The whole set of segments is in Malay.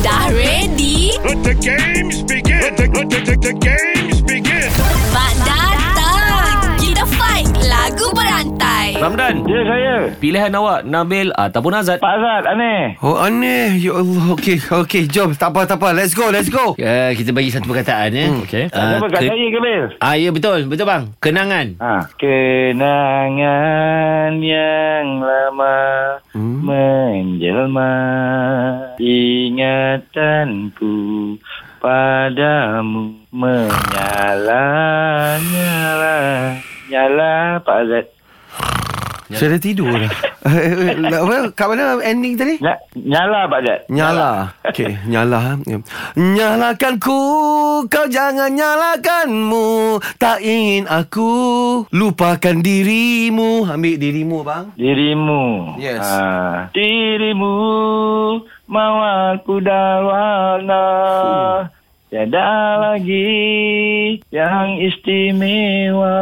Dah ready? Let the games begin. Let the, let the, the, the games begin. Mak datang! Kita fight lagu berantai. Ramdan Ya saya Pilihan awak Nabil ataupun Azad Pak Azad aneh Oh aneh Ya Allah Okey Okey jom Tak apa tak apa Let's go let's go Uh, kita bagi satu perkataan ya. Hmm, okey. Uh, Apa kat saya ke Bil ah ya betul, betul bang. Kenangan. ha. Kenangan yang lama Hmm. Menjelma Ingatanku Padamu Menyala Nyala Nyala Pak Azad. Saya dah tidur dah Eh, eh, Apa? Kat mana ending tadi? Ny- Nyala Pak Azad. Nyala. Okey Nyala ya. Nyalakan ku Kau jangan nyalakanmu. Tak ingin aku Lupakan dirimu. Ambil dirimu bang. Dirimu. Yes. ha. Dirimu Mau aku dah warna Tiada lagi Yang istimewa.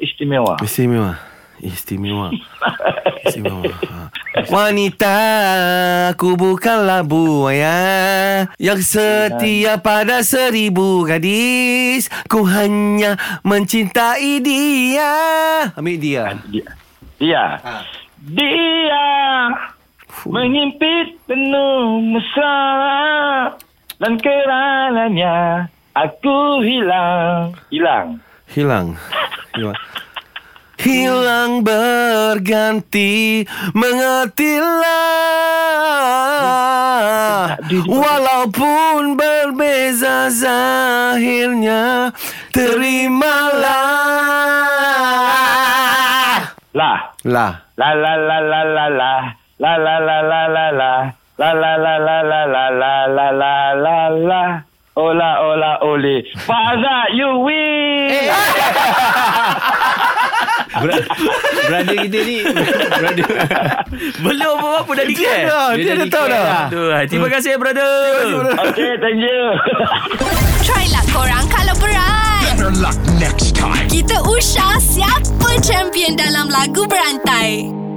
Istimewa? Istimewa. Istimewa. Istimewa. Ha. Wanita Aku bukanlah buaya Yang setia pada seribu gadis. Ku hanya mencintai dia. Ambil dia. Dia. Dia, dia Mengimpit penuh mesra Dan kerananya Aku hilang. Hilang. Hilang. Hilang. Hilang berganti Mengertilah Walaupun berbeza zahirnya Terimalah. Lah. Lah. La la la la la la La la la la la la La la la la la la la la la la la Ola ola ole Azad you win Brother kita ni brother. Belum apa-apa dah declare dah, dia dah tahu dah. Aduh, Terima kasih brother Okay thank you Try lah korang kalau berat. Better luck next time. Kita usah siapa champion dalam lagu berantai.